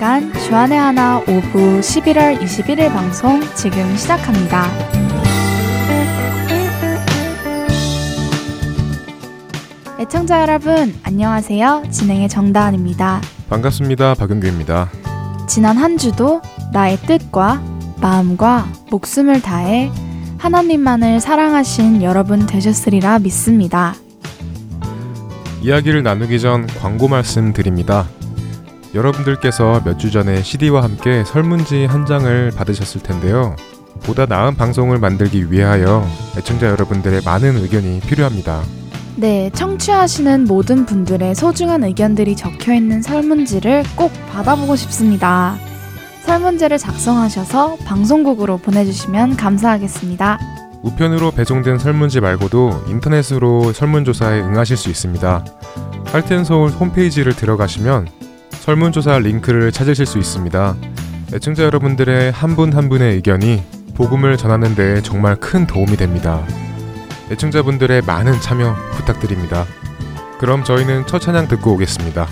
시간 주안의 하나 오후 11월 21일 방송 지금 시작합니다. 애청자 여러분 안녕하세요. 진행의 정다은입니다. 반갑습니다. 박은규입니다. 지난 한 주도 나의 뜻과 마음과 목숨을 다해 하나님만을 사랑하신 여러분 되셨으리라 믿습니다. 이야기를 나누기 전 광고 말씀 드립니다. 여러분들께서 몇 주 전에 CD와 함께 설문지 한 장을 받으셨을 텐데요. 보다 나은 방송을 만들기 위하여 애청자 여러분들의 많은 의견이 필요합니다. 네, 청취하시는 모든 분들의 소중한 의견들이 적혀 있는 설문지를 꼭 받아보고 싶습니다. 설문지를 작성하셔서 방송국으로 보내주시면 감사하겠습니다. 우편으로 배송된 설문지 말고도 인터넷으로 설문조사에 응하실 수 있습니다. 할텐서울 홈페이지를 들어가시면 설문조사 링크를 찾으실 수 있습니다. 애청자 여러분들의 한 분한 한 분의 의견이 복음을 전하는 데 정말 큰 도움이 됩니다. 애청자분들의 많은 참여 부탁드립니다. 그럼 저희는 첫 찬양 듣고 오겠습니다.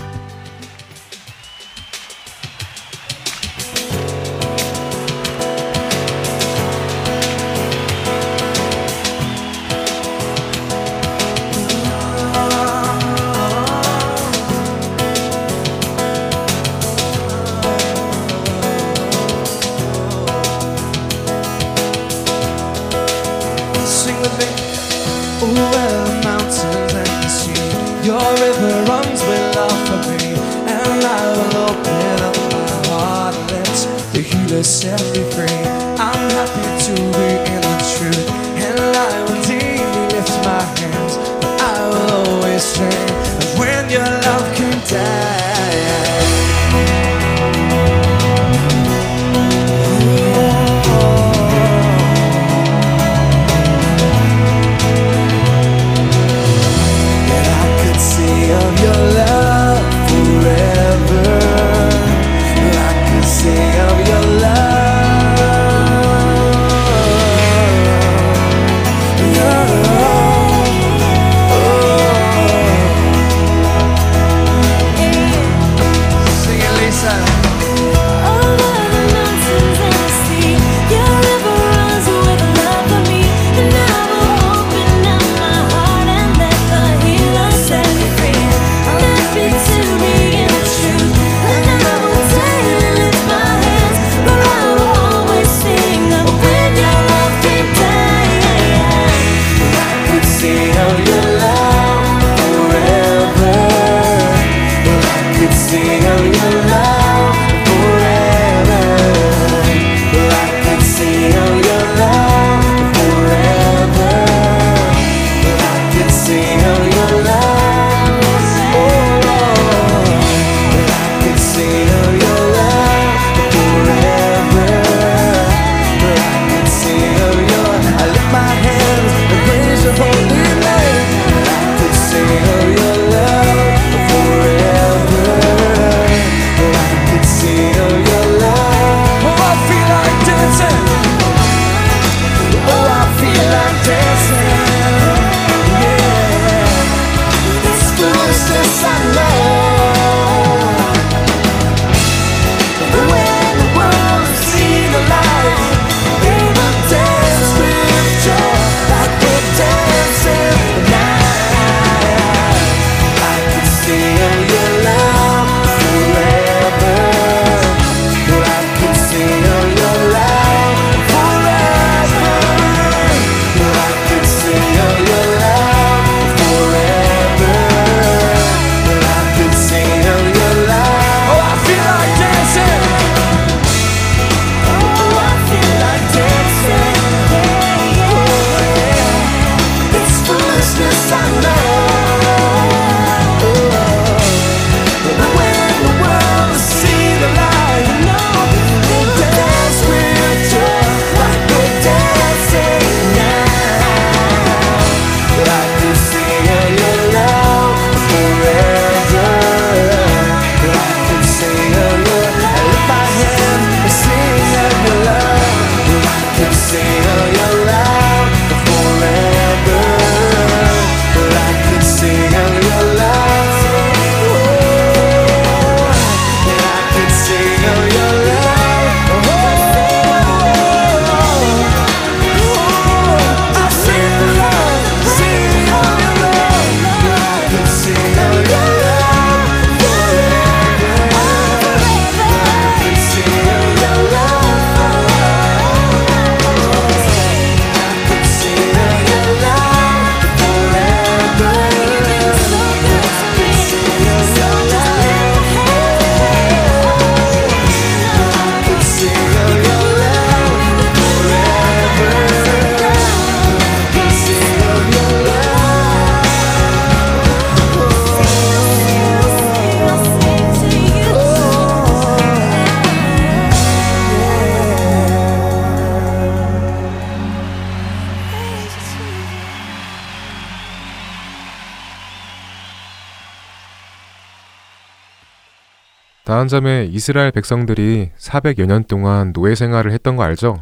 다한 점에 이스라엘 백성들이 400여 년 동안 노예 생활을 했던 거 알죠?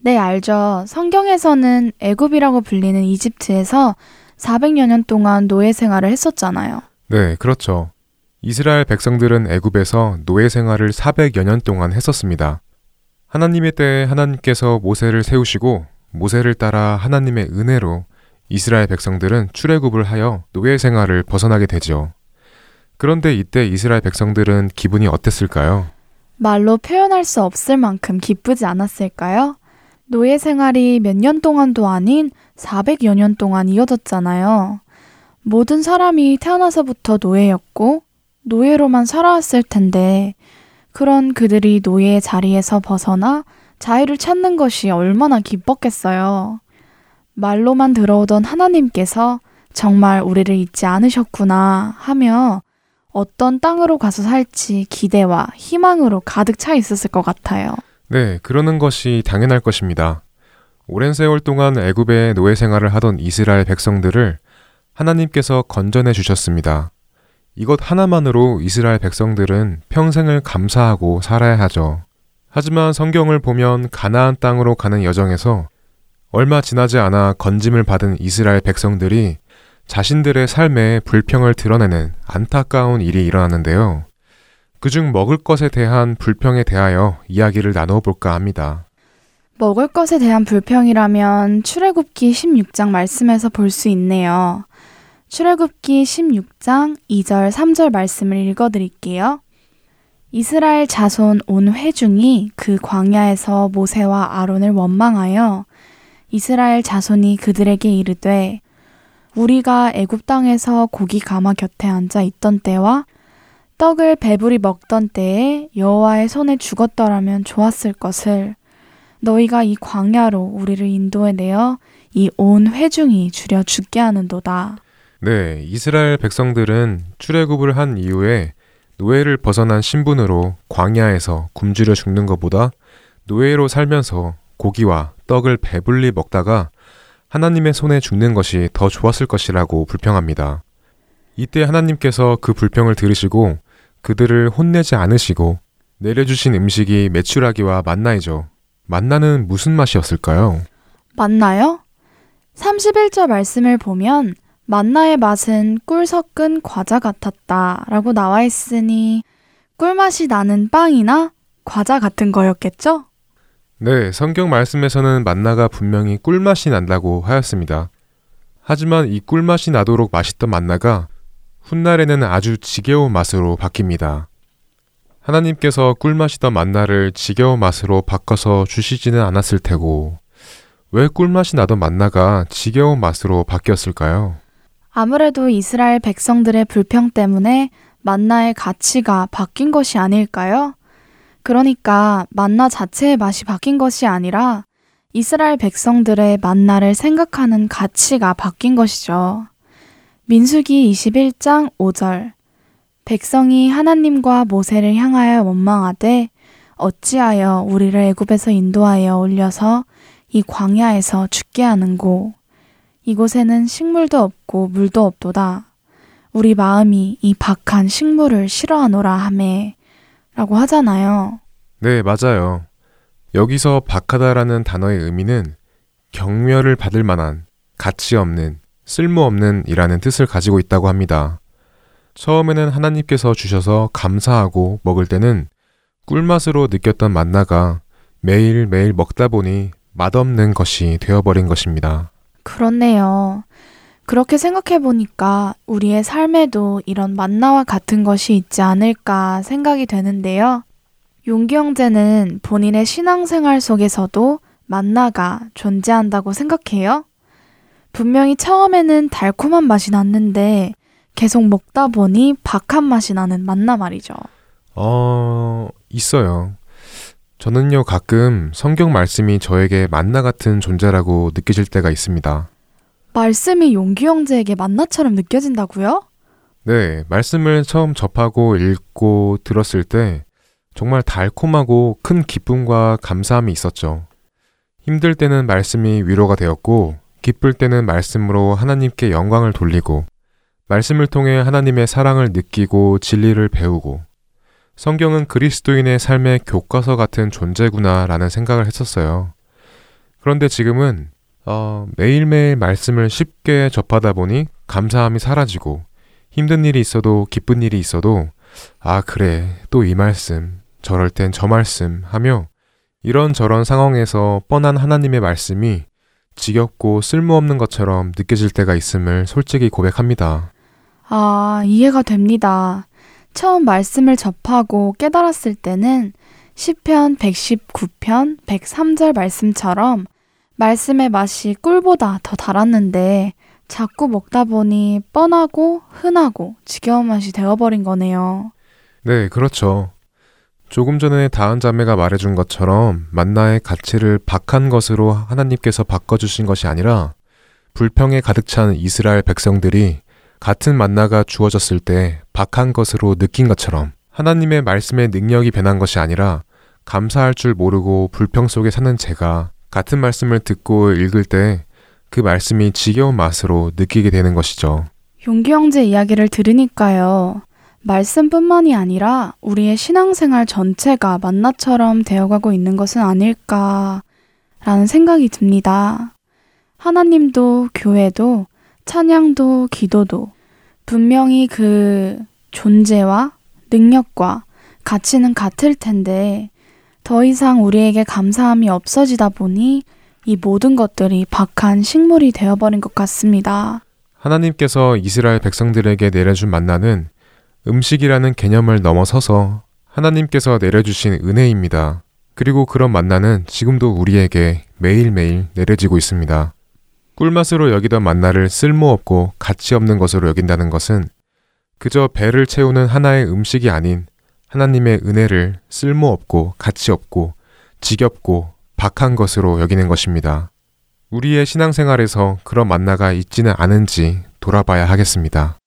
네, 알죠. 성경에서는 애굽이라고 불리는 이집트에서 400여 년 동안 노예 생활을 했었잖아요. 네, 그렇죠. 이스라엘 백성들은 애굽에서 노예 생활을 400여 년 동안 했었습니다. 하나님의 때에 하나님께서 모세를 세우시고 모세를 따라 하나님의 은혜로 이스라엘 백성들은 출애굽을 하여 노예 생활을 벗어나게 되죠. 그런데 이때 이스라엘 백성들은 기분이 어땠을까요? 말로 표현할 수 없을 만큼 기쁘지 않았을까요? 노예 생활이 몇 년 동안도 아닌 400여 년 동안 이어졌잖아요. 모든 사람이 태어나서부터 노예였고, 노예로만 살아왔을 텐데, 그런 그들이 노예의 자리에서 벗어나 자유를 찾는 것이 얼마나 기뻤겠어요. 말로만 들어오던 하나님께서 정말 우리를 잊지 않으셨구나 하며 어떤 땅으로 가서 살지 기대와 희망으로 가득 차 있었을 것 같아요. 네, 그러는 것이 당연할 것입니다. 오랜 세월 동안 애굽의 노예 생활을 하던 이스라엘 백성들을 하나님께서 건전해 주셨습니다. 이것 하나만으로 이스라엘 백성들은 평생을 감사하고 살아야 하죠. 하지만 성경을 보면 가나안 땅으로 가는 여정에서 얼마 지나지 않아 건짐을 받은 이스라엘 백성들이 자신들의 삶에 불평을 드러내는 안타까운 일이 일어났는데요. 그중 먹을 것에 대한 불평에 대하여 이야기를 나누어 볼까 합니다. 먹을 것에 대한 불평이라면 출애굽기 16장 말씀에서 볼 수 있네요. 출애굽기 16장 2절 3절 말씀을 읽어 드릴게요. 이스라엘 자손 온 회중이 그 광야에서 모세와 아론을 원망하여 이스라엘 자손이 그들에게 이르되 우리가 애굽 땅에서 고기 가마 곁에 앉아 있던 때와 떡을 배불리 먹던 때에 여호와의 손에 죽었더라면 좋았을 것을 너희가 이 광야로 우리를 인도해 내어 이 온 회중이 줄여 죽게 하는도다. 네, 이스라엘 백성들은 출애굽을 한 이후에 노예를 벗어난 신분으로 광야에서 굶주려 죽는 것보다 노예로 살면서 고기와 떡을 배불리 먹다가 하나님의 손에 죽는 것이 더 좋았을 것이라고 불평합니다. 이때 하나님께서 그 불평을 들으시고 그들을 혼내지 않으시고 내려주신 음식이 메추라기와 만나이죠. 만나는 무슨 맛이었을까요? 맞나요? 31절 말씀을 보면 만나의 맛은 꿀 섞은 과자 같았다 라고 나와 있으니 꿀맛이 나는 빵이나 과자 같은 거였겠죠? 네, 성경 말씀에서는 만나가 분명히 꿀맛이 난다고 하였습니다. 하지만 이 꿀맛이 나도록 맛있던 만나가 훗날에는 아주 지겨운 맛으로 바뀝니다. 하나님께서 꿀맛이던 만나를 지겨운 맛으로 바꿔서 주시지는 않았을 테고, 왜 꿀맛이 나던 만나가 지겨운 맛으로 바뀌었을까요? 아무래도 이스라엘 백성들의 불평 때문에 만나의 가치가 바뀐 것이 아닐까요? 그러니까 만나 자체의 맛이 바뀐 것이 아니라 이스라엘 백성들의 만나를 생각하는 가치가 바뀐 것이죠. 민수기 21장 5절 백성이 하나님과 모세를 향하여 원망하되 어찌하여 우리를 애굽에서 인도하여 올려서 이 광야에서 죽게 하는고 이곳에는 식물도 없고 물도 없도다. 우리 마음이 이 박한 식물을 싫어하노라 하매 라고 하잖아요. 네, 맞아요. 여기서 박하다라는 단어의 의미는 경멸을 받을 만한 가치 없는 쓸모없는 이라는 뜻을 가지고 있다고 합니다. 처음에는 하나님께서 주셔서 감사하고 먹을 때는 꿀맛으로 느꼈던 만나가 매일매일 먹다 보니 맛없는 것이 되어버린 것입니다. 그렇네요. 그렇게 생각해 보니까 우리의 삶에도 이런 만나와 같은 것이 있지 않을까 생각이 되는데요. 용기 형제는 본인의 신앙생활 속에서도 만나가 존재한다고 생각해요? 분명히 처음에는 달콤한 맛이 났는데 계속 먹다 보니 박한 맛이 나는 만나 말이죠. 어, 있어요. 저는요, 가끔 성경 말씀이 저에게 만나 같은 존재라고 느껴질 때가 있습니다. 말씀이 용기 형제에게 만나처럼 느껴진다고요? 네, 말씀을 처음 접하고 읽고 들었을 때 정말 달콤하고 큰 기쁨과 감사함이 있었죠. 힘들 때는 말씀이 위로가 되었고, 기쁠 때는 말씀으로 하나님께 영광을 돌리고, 말씀을 통해 하나님의 사랑을 느끼고 진리를 배우고, 성경은 그리스도인의 삶의 교과서 같은 존재구나 라는 생각을 했었어요. 그런데 지금은 어, 매일매일 말씀을 쉽게 접하다 보니 감사함이 사라지고 힘든 일이 있어도 기쁜 일이 있어도 아 그래 또 이 말씀 저럴 땐 저 말씀 하며 이런저런 상황에서 뻔한 하나님의 말씀이 지겹고 쓸모없는 것처럼 느껴질 때가 있음을 솔직히 고백합니다. 아, 이해가 됩니다. 처음 말씀을 접하고 깨달았을 때는 시편 119편 103절 말씀처럼 말씀의 맛이 꿀보다 더 달았는데 자꾸 먹다 보니 뻔하고 흔하고 지겨운 맛이 되어버린 거네요. 네, 그렇죠. 조금 전에 다은 자매가 말해준 것처럼 만나의 가치를 박한 것으로 하나님께서 바꿔주신 것이 아니라 불평에 가득 찬 이스라엘 백성들이 같은 만나가 주어졌을 때 박한 것으로 느낀 것처럼 하나님의 말씀의 능력이 변한 것이 아니라 감사할 줄 모르고 불평 속에 사는 제가 같은 말씀을 듣고 읽을 때 그 말씀이 지겨운 맛으로 느끼게 되는 것이죠. 용기 형제 이야기를 들으니까요. 말씀뿐만이 아니라 우리의 신앙생활 전체가 만나처럼 되어가고 있는 것은 아닐까라는 생각이 듭니다. 하나님도 교회도 찬양도 기도도 분명히 그 존재와 능력과 가치는 같을 텐데 더 이상 우리에게 감사함이 없어지다 보니 이 모든 것들이 박한 식물이 되어버린 것 같습니다. 하나님께서 이스라엘 백성들에게 내려준 만나는 음식이라는 개념을 넘어서서 하나님께서 내려주신 은혜입니다. 그리고 그런 만나는 지금도 우리에게 매일매일 내려지고 있습니다. 꿀맛으로 여기던 만나를 쓸모없고 가치 없는 것으로 여긴다는 것은 그저 배를 채우는 하나의 음식이 아닌 하나님의 은혜를 쓸모없고 가치 없고 지겹고 박한 것으로 여기는 것입니다. 우리의 신앙생활에서 그런 만나가 있지는 않은지 돌아봐야 하겠습니다.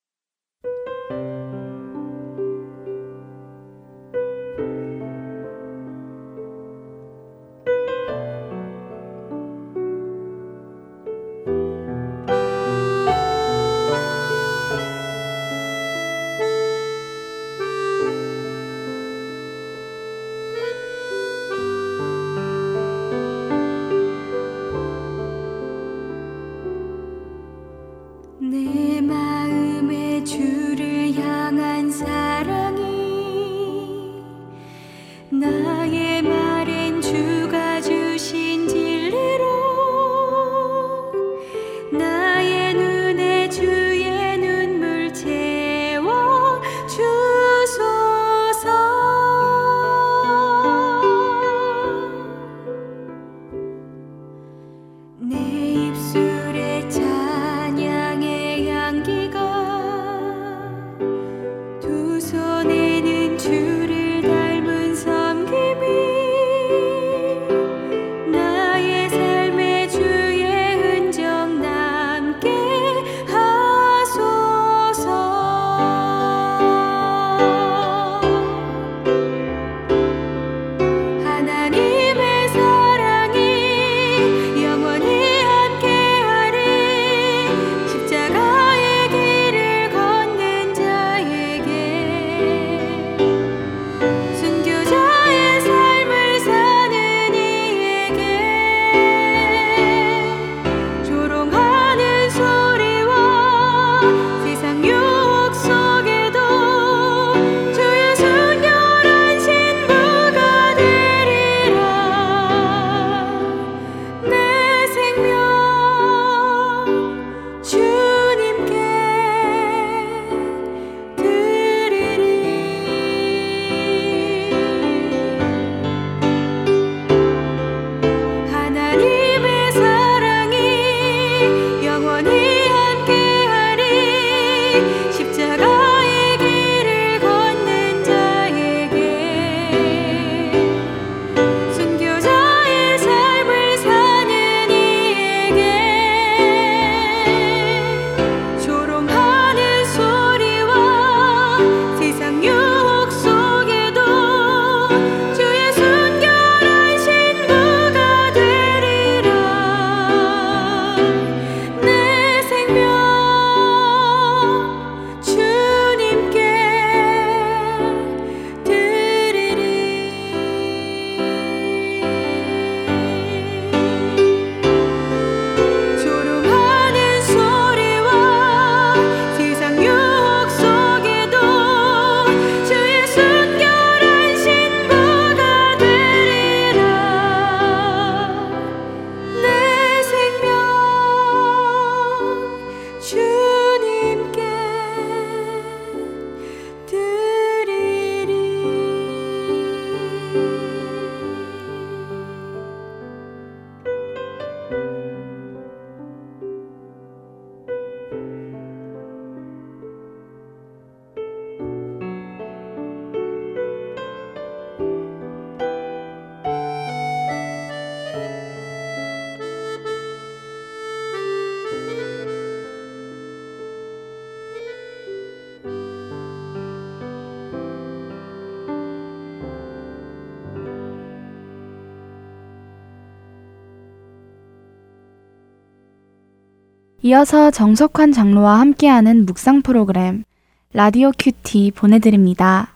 이어서 정석환 장로와 함께하는 묵상 프로그램 라디오 큐티 보내드립니다.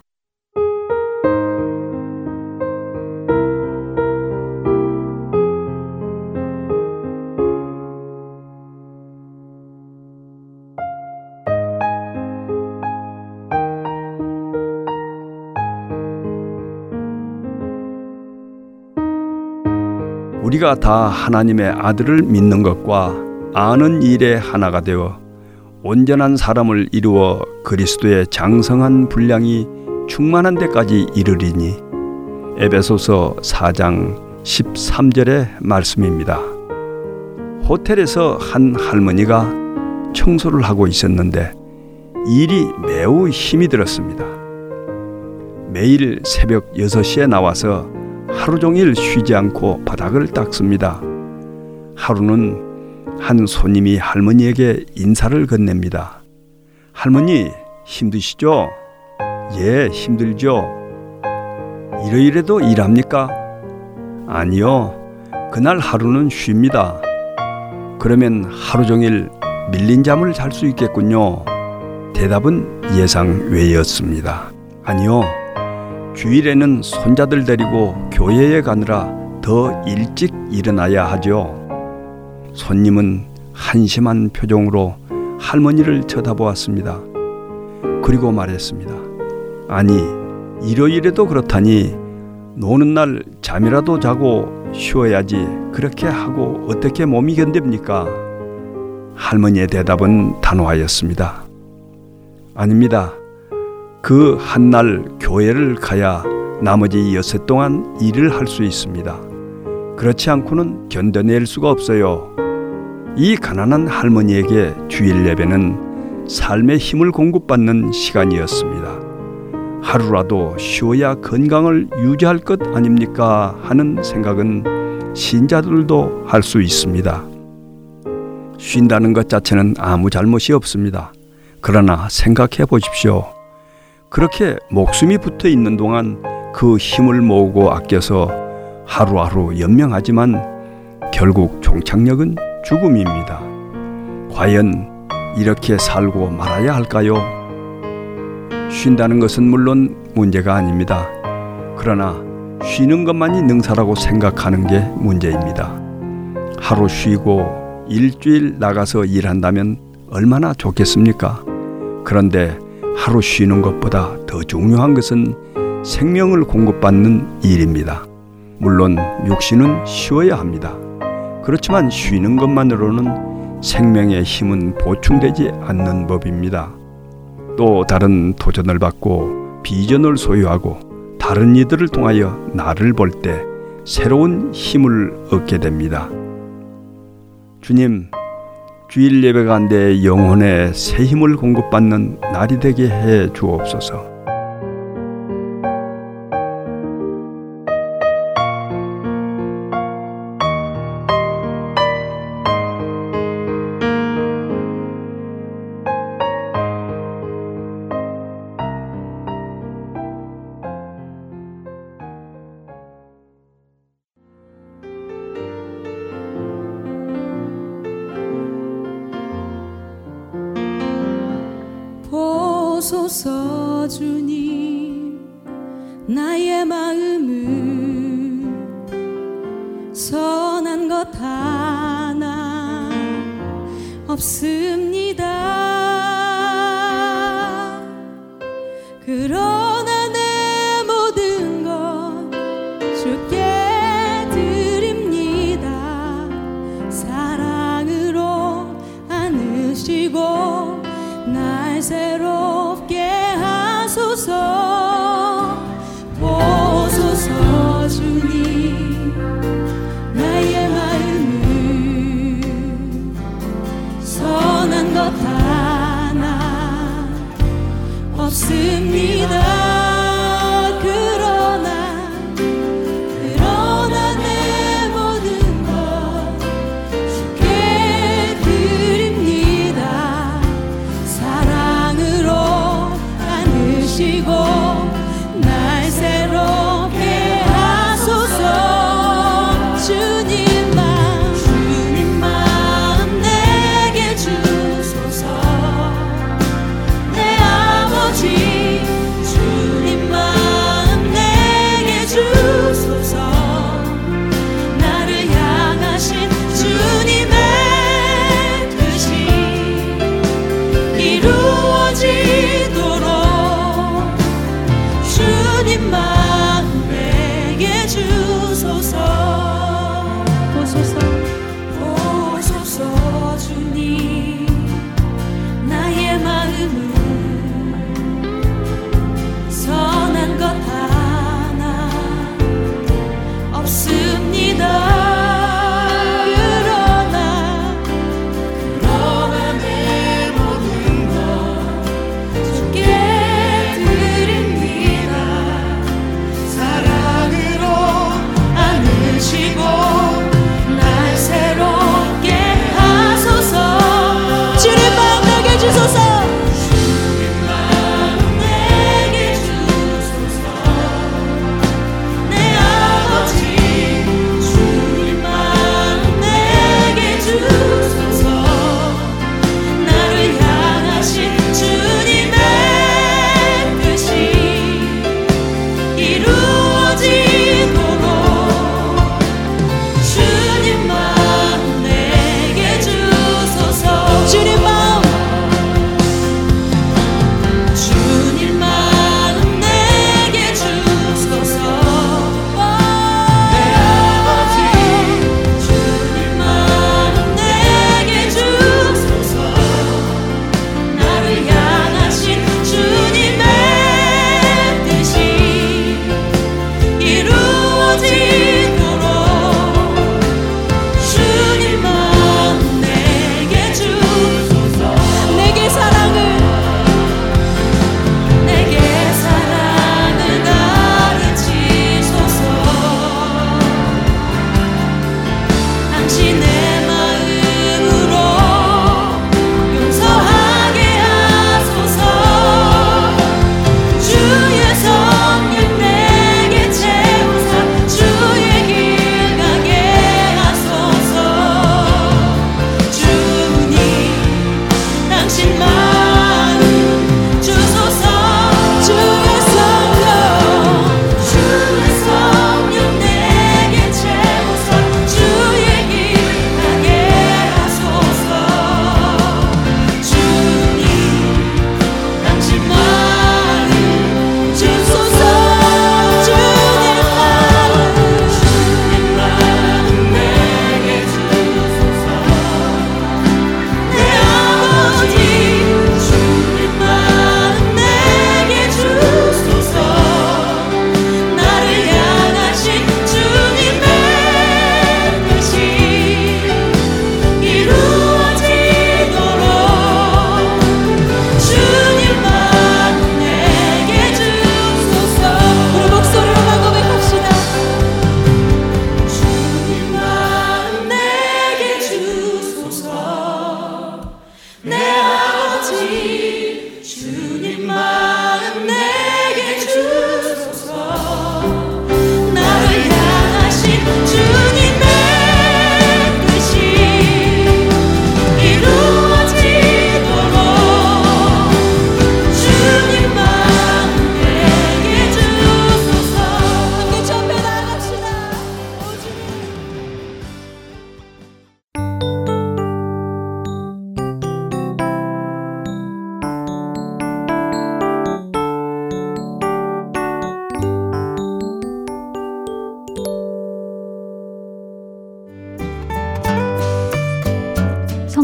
우리가 다 하나님의 아들을 믿는 것과 아는 일에 하나가 되어 온전한 사람을 이루어 그리스도의 장성한 분량이 충만한 데까지 이르리니 에베소서 4장 13절의 말씀입니다. 호텔에서 한 할머니가 청소를 하고 있었는데 일이 매우 힘이 들었습니다. 매일 새벽 6시에 나와서 하루 종일 쉬지 않고 바닥을 닦습니다. 하루는 한 손님이 할머니에게 인사를 건넵니다. 할머니, 힘드시죠? 예, 힘들죠. 이러이래도 일합니까? 아니요. 그날 하루는 쉽니다. 그러면 하루 종일 밀린 잠을 잘 수 있겠군요. 대답은 예상 외였습니다. 아니요. 주일에는 손자들 데리고 교회에 가느라 더 일찍 일어나야 하죠. 손님은 한심한 표정으로 할머니를 쳐다보았습니다. 그리고 말했습니다. 아니, 일요일에도 그렇다니 노는 날 잠이라도 자고 쉬어야지 그렇게 하고 어떻게 몸이 견딥니까? 할머니의 대답은 단호하였습니다. 아닙니다. 그 한 날 교회를 가야 나머지 여섯 동안 일을 할 수 있습니다. 그렇지 않고는 견뎌낼 수가 없어요. 이 가난한 할머니에게 주일 예배는 삶의 힘을 공급받는 시간이었습니다. 하루라도 쉬어야 건강을 유지할 것 아닙니까? 하는 생각은 신자들도 할 수 있습니다. 쉰다는 것 자체는 아무 잘못이 없습니다. 그러나 생각해 보십시오. 그렇게 목숨이 붙어 있는 동안 그 힘을 모으고 아껴서 하루하루 연명하지만 결국 종착역은 죽음입니다. 과연 이렇게 살고 말아야 할까요? 쉰다는 것은 물론 문제가 아닙니다. 그러나 쉬는 것만이 능사라고 생각하는 게 문제입니다. 하루 쉬고 일주일 나가서 일한다면 얼마나 좋겠습니까? 그런데 하루 쉬는 것보다 더 중요한 것은 생명을 공급받는 일입니다. 물론 육신은 쉬어야 합니다. 그렇지만 쉬는 것만으로는 생명의 힘은 보충되지 않는 법입니다. 또 다른 도전을 받고 비전을 소유하고 다른 이들을 통하여 나를 볼 때 새로운 힘을 얻게 됩니다. 주님, 주일 예배가 내 영혼에 새 힘을 공급받는 날이 되게 해 주옵소서.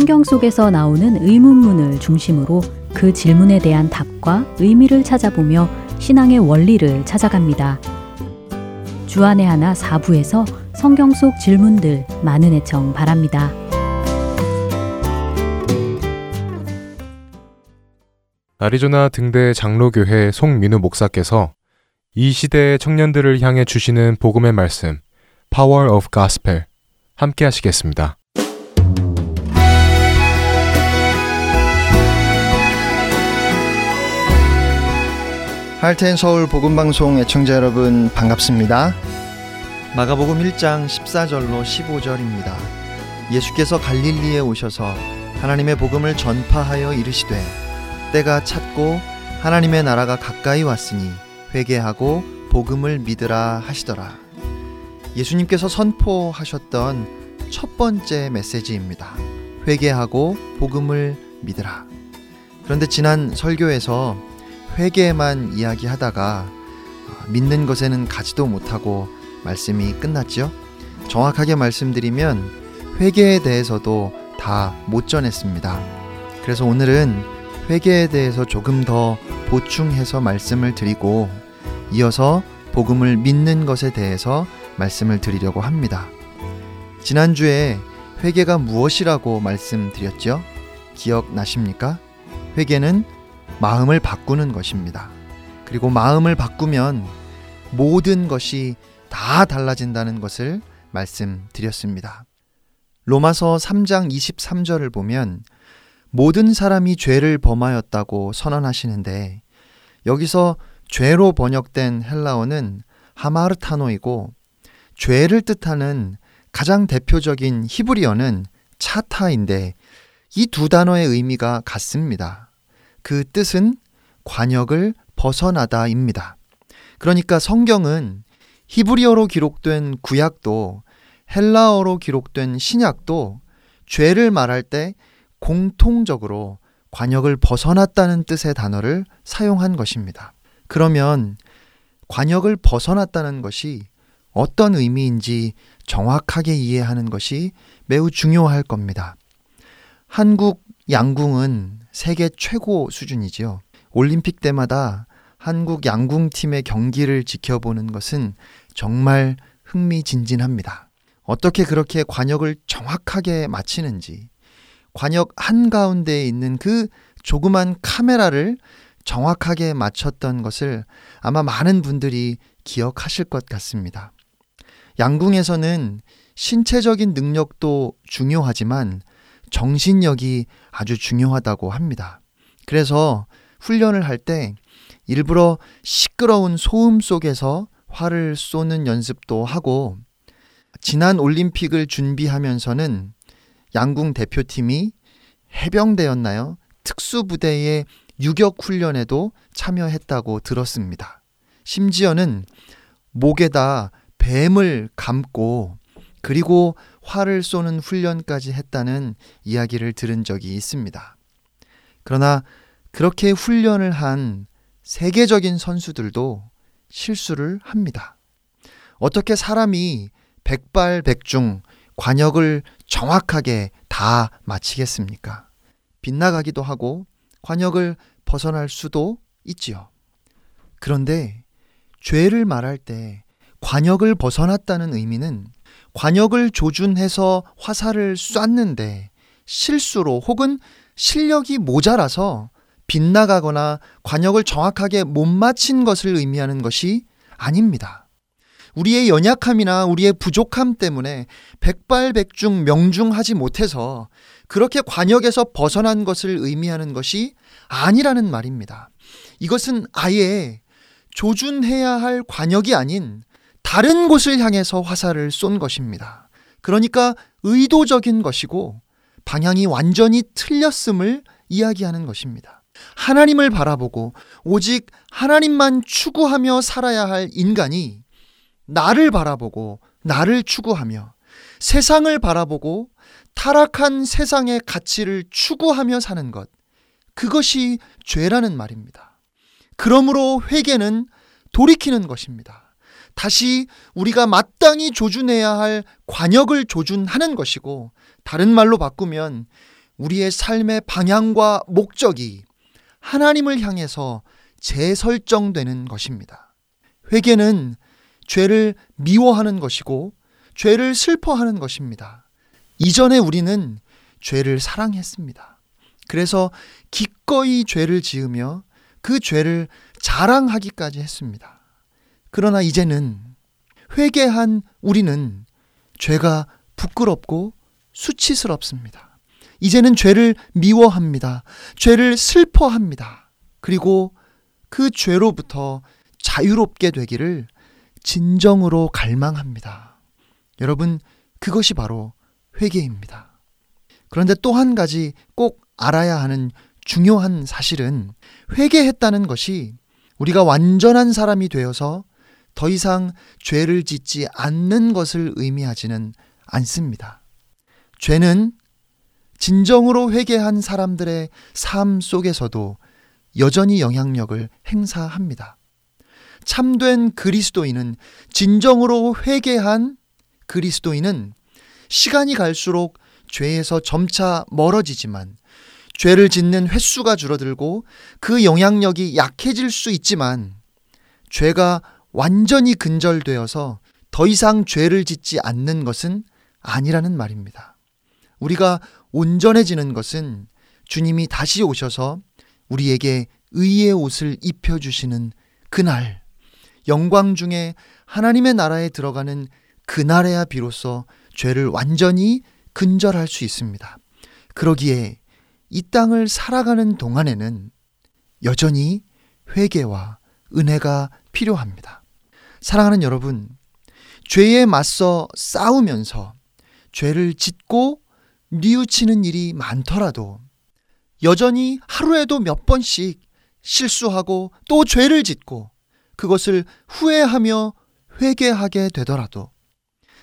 성경 속에서 나오는 의문문을 중심으로 그 질문에 대한 답과 의미를 찾아보며 신앙의 원리를 찾아갑니다. 주안의 하나 4부에서 성경 속 질문들 많은 애청 바랍니다. 아리조나 등대 장로교회 송민우 목사께서 이 시대의 청년들을 향해 주시는 복음의 말씀 Power of Gospel 함께 하시겠습니다. 할텐 서울 복음방송 애청자 여러분 반갑습니다. 마가복음 1장 14절로 15절입니다. 예수께서 갈릴리에 오셔서 하나님의 복음을 전파하여 이르시되 때가 찼고 하나님의 나라가 가까이 왔으니 회개하고 복음을 믿으라 하시더라. 예수님께서 선포하셨던 첫 번째 메시지입니다. 회개하고 복음을 믿으라. 그런데 지난 설교에서 회개만 이야기하다가 믿는 것에는 가지도 못하고 말씀이 끝났죠. 정확하게 말씀드리면 회개에 대해서도 다 못 전했습니다. 그래서 오늘은 회개에 대해서 조금 더 보충해서 말씀을 드리고 이어서 복음을 믿는 것에 대해서 말씀을 드리려고 합니다. 지난주에 회개가 무엇이라고 말씀드렸죠? 기억나십니까? 회개는 마음을 바꾸는 것입니다. 그리고 마음을 바꾸면 모든 것이 다 달라진다는 것을 말씀드렸습니다. 로마서 3장 23절을 보면 모든 사람이 죄를 범하였다고 선언하시는데 여기서 죄로 번역된 헬라어는 하마르타노이고 죄를 뜻하는 가장 대표적인 히브리어는 차타인데 이 두 단어의 의미가 같습니다. 그 뜻은 관역을 벗어나다입니다. 그러니까 성경은 히브리어로 기록된 구약도 헬라어로 기록된 신약도 죄를 말할 때 공통적으로 관역을 벗어났다는 뜻의 단어를 사용한 것입니다. 그러면 관역을 벗어났다는 것이 어떤 의미인지 정확하게 이해하는 것이 매우 중요할 겁니다. 한국 양궁은 세계 최고 수준이지요. 올림픽 때마다 한국 양궁팀의 경기를 지켜보는 것은 정말 흥미진진합니다. 어떻게 그렇게 관역을 정확하게 맞히는지, 관역 한가운데에 있는 그 조그만 카메라를 정확하게 맞췄던 것을 아마 많은 분들이 기억하실 것 같습니다. 양궁에서는 신체적인 능력도 중요하지만 정신력이 아주 중요하다고 합니다. 그래서 훈련을 할 때 일부러 시끄러운 소음 속에서 활을 쏘는 연습도 하고 지난 올림픽을 준비하면서는 양궁 대표팀이 해병대였나요? 특수부대의 유격 훈련에도 참여했다고 들었습니다. 심지어는 목에다 뱀을 감고 그리고 활을 쏘는 훈련까지 했다는 이야기를 들은 적이 있습니다. 그러나 그렇게 훈련을 한 세계적인 선수들도 실수를 합니다. 어떻게 사람이 백발백중 관역을 정확하게 다 마치겠습니까? 빗나가기도 하고 관역을 벗어날 수도 있지요. 그런데 죄를 말할 때 관역을 벗어났다는 의미는 관역을 조준해서 화살을 쐈는데 실수로 혹은 실력이 모자라서 빗나가거나 관역을 정확하게 못 맞힌 것을 의미하는 것이 아닙니다. 우리의 연약함이나 우리의 부족함 때문에 백발백중 명중하지 못해서 그렇게 관역에서 벗어난 것을 의미하는 것이 아니라는 말입니다. 이것은 아예 조준해야 할 관역이 아닌 다른 곳을 향해서 화살을 쏜 것입니다. 그러니까 의도적인 것이고 방향이 완전히 틀렸음을 이야기하는 것입니다. 하나님을 바라보고 오직 하나님만 추구하며 살아야 할 인간이 나를 바라보고 나를 추구하며 세상을 바라보고 타락한 세상의 가치를 추구하며 사는 것. 그것이 죄라는 말입니다. 그러므로 회개는 돌이키는 것입니다. 다시 우리가 마땅히 조준해야 할 관역을 조준하는 것이고, 다른 말로 바꾸면 우리의 삶의 방향과 목적이 하나님을 향해서 재설정되는 것입니다. 회개는 죄를 미워하는 것이고, 죄를 슬퍼하는 것입니다. 이전에 우리는 죄를 사랑했습니다. 그래서 기꺼이 죄를 지으며 그 죄를 자랑하기까지 했습니다. 그러나 이제는 회개한 우리는 죄가 부끄럽고 수치스럽습니다. 이제는 죄를 미워합니다. 죄를 슬퍼합니다. 그리고 그 죄로부터 자유롭게 되기를 진정으로 갈망합니다. 여러분, 그것이 바로 회개입니다. 그런데 또 한 가지 꼭 알아야 하는 중요한 사실은 회개했다는 것이 우리가 완전한 사람이 되어서 더 이상 죄를 짓지 않는 것을 의미하지는 않습니다. 죄는 진정으로 회개한 사람들의 삶 속에서도 여전히 영향력을 행사합니다. 참된 그리스도인은 진정으로 회개한 그리스도인은 시간이 갈수록 죄에서 점차 멀어지지만 죄를 짓는 횟수가 줄어들고 그 영향력이 약해질 수 있지만 죄가 완전히 근절되어서 더 이상 죄를 짓지 않는 것은 아니라는 말입니다. 우리가 온전해지는 것은 주님이 다시 오셔서 우리에게 의의 옷을 입혀주시는 그날, 영광 중에 하나님의 나라에 들어가는 그날에야 비로소 죄를 완전히 근절할 수 있습니다. 그러기에 이 땅을 살아가는 동안에는 여전히 회개와 은혜가 필요합니다. 사랑하는 여러분, 죄에 맞서 싸우면서 죄를 짓고 뉘우치는 일이 많더라도 여전히 하루에도 몇 번씩 실수하고 또 죄를 짓고 그것을 후회하며 회개하게 되더라도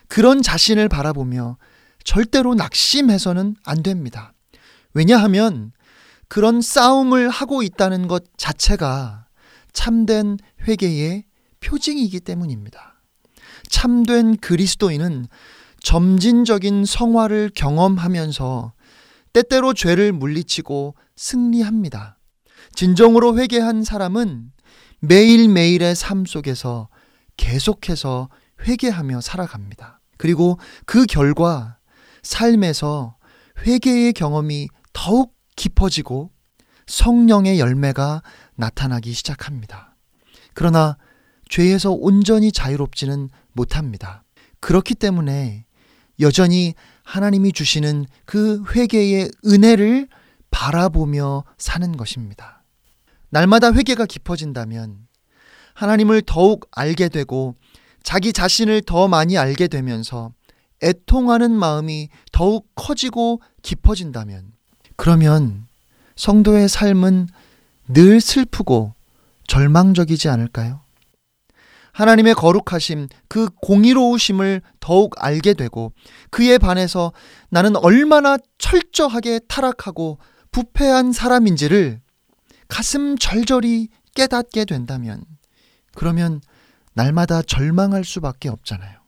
그런 자신을 바라보며 절대로 낙심해서는 안 됩니다. 왜냐하면 그런 싸움을 하고 있다는 것 자체가 참된 회개의 표징이기 때문입니다. 참된 그리스도인은 점진적인 성화를 경험하면서 때때로 죄를 물리치고 승리합니다. 진정으로 회개한 사람은 매일매일의 삶 속에서 계속해서 회개하며 살아갑니다. 그리고 그 결과 삶에서 회개의 경험이 더욱 깊어지고 성령의 열매가 나타나기 시작합니다. 그러나 죄에서 온전히 자유롭지는 못합니다. 그렇기 때문에 여전히 하나님이 주시는 그 회개의 은혜를 바라보며 사는 것입니다. 날마다 회개가 깊어진다면 하나님을 더욱 알게 되고 자기 자신을 더 많이 알게 되면서 애통하는 마음이 더욱 커지고 깊어진다면 그러면 성도의 삶은 늘 슬프고 절망적이지 않을까요? 하나님의 거룩하심, 그 공의로우심을 더욱 알게 되고 그에 반해서 나는 얼마나 철저하게 타락하고 부패한 사람인지를 가슴 절절히 깨닫게 된다면 그러면 날마다 절망할 수밖에 없잖아요.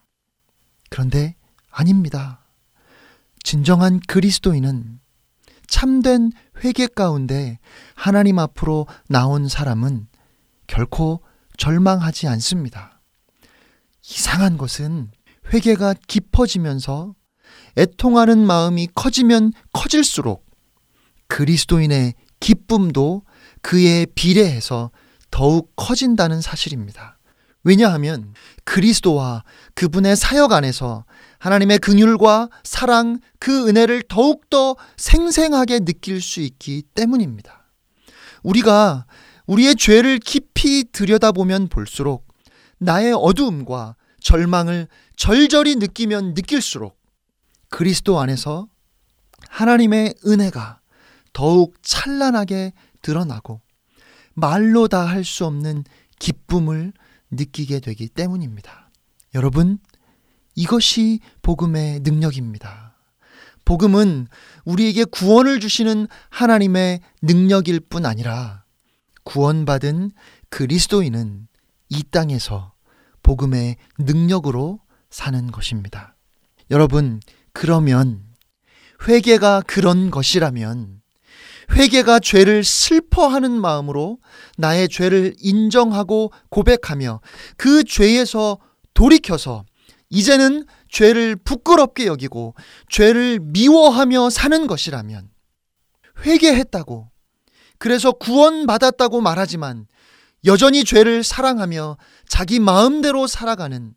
그런데 아닙니다. 진정한 그리스도인은 참된 회개 가운데 하나님 앞으로 나온 사람은 결코 절망하지 않습니다. 이상한 것은 회개가 깊어지면서 애통하는 마음이 커지면 커질수록 그리스도인의 기쁨도 그에 비례해서 더욱 커진다는 사실입니다. 왜냐하면 그리스도와 그분의 사역 안에서 하나님의 긍휼과 사랑, 그 은혜를 더욱더 생생하게 느낄 수 있기 때문입니다. 우리가 우리의 죄를 깊이 들여다보면 볼수록 나의 어두움과 절망을 절절히 느끼면 느낄수록 그리스도 안에서 하나님의 은혜가 더욱 찬란하게 드러나고 말로 다 할 수 없는 기쁨을 느끼게 되기 때문입니다. 여러분, 이것이 복음의 능력입니다. 복음은 우리에게 구원을 주시는 하나님의 능력일 뿐 아니라 구원받은 그리스도인은 이 땅에서 복음의 능력으로 사는 것입니다. 여러분, 그러면 회개가 그런 것이라면 회개가 죄를 슬퍼하는 마음으로 나의 죄를 인정하고 고백하며 그 죄에서 돌이켜서 이제는 죄를 부끄럽게 여기고 죄를 미워하며 사는 것이라면 회개했다고 그래서 구원받았다고 말하지만 여전히 죄를 사랑하며 자기 마음대로 살아가는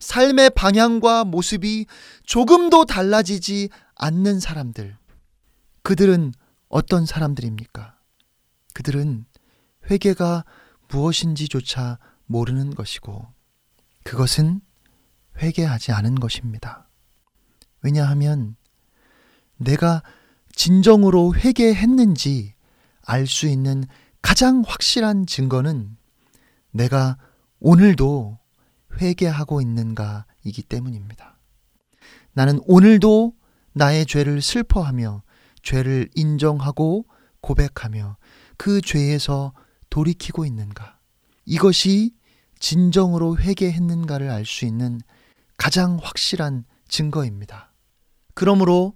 삶의 방향과 모습이 조금도 달라지지 않는 사람들. 그들은 어떤 사람들입니까? 그들은 회개가 무엇인지조차 모르는 것이고, 그것은 회개하지 않은 것입니다. 왜냐하면 내가 진정으로 회개했는지 알 수 있는 가장 확실한 증거는 내가 오늘도 회개하고 있는가이기 때문입니다. 나는 오늘도 나의 죄를 슬퍼하며 죄를 인정하고 고백하며 그 죄에서 돌이키고 있는가? 이것이 진정으로 회개했는가를 알 수 있는 가장 확실한 증거입니다. 그러므로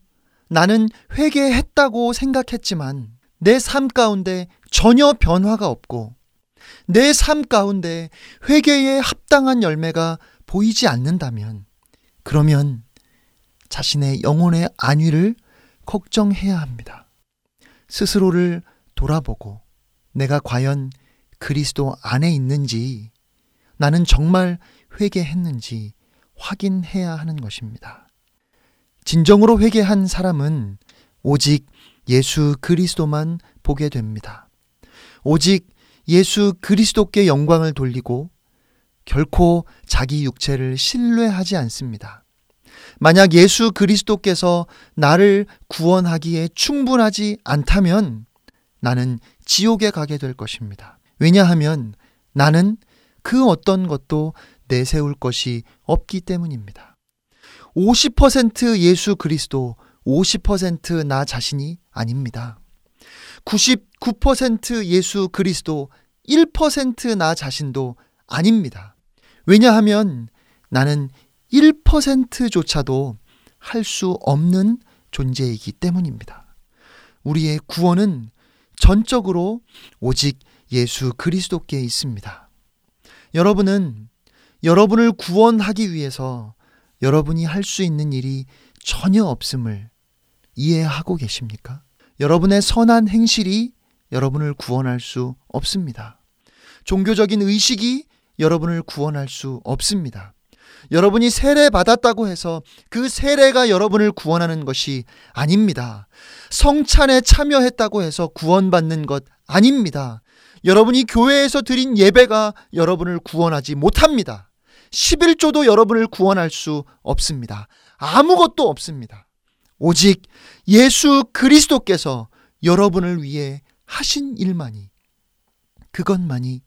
나는 회개했다고 생각했지만 내 삶 가운데 전혀 변화가 없고 내 삶 가운데 회개에 합당한 열매가 보이지 않는다면 그러면 자신의 영혼의 안위를 걱정해야 합니다. 스스로를 돌아보고 내가 과연 그리스도 안에 있는지 나는 정말 회개했는지 확인해야 하는 것입니다. 진정으로 회개한 사람은 오직 예수 그리스도만 보게 됩니다. 오직 예수 그리스도께 영광을 돌리고 결코 자기 육체를 신뢰하지 않습니다. 만약 예수 그리스도께서 나를 구원하기에 충분하지 않다면 나는 지옥에 가게 될 것입니다. 왜냐하면 나는 그 어떤 것도 내세울 것이 없기 때문입니다. 50% 예수 그리스도, 50%나 자신이 아닙니다. 99% 예수 그리스도, 1%나 자신도 아닙니다. 왜냐하면 나는 1%조차도 할 수 없는 존재이기 때문입니다. 우리의 구원은 전적으로 오직 예수 그리스도께 있습니다. 여러분은 여러분을 구원하기 위해서 여러분이 할 수 있는 일이 전혀 없음을 이해하고 계십니까? 여러분의 선한 행실이 여러분을 구원할 수 없습니다. 종교적인 의식이 여러분을 구원할 수 없습니다. 여러분이 세례 받았다고 해서 그 세례가 여러분을 구원하는 것이 아닙니다. 성찬에 참여했다고 해서 구원받는 것 아닙니다. 여러분이 교회에서 드린 예배가 여러분을 구원하지 못합니다. 11조도 여러분을 구원할 수 없습니다. 아무것도 없습니다. 오직 예수 그리스도께서 여러분을 위해 하신 일만이 그것만이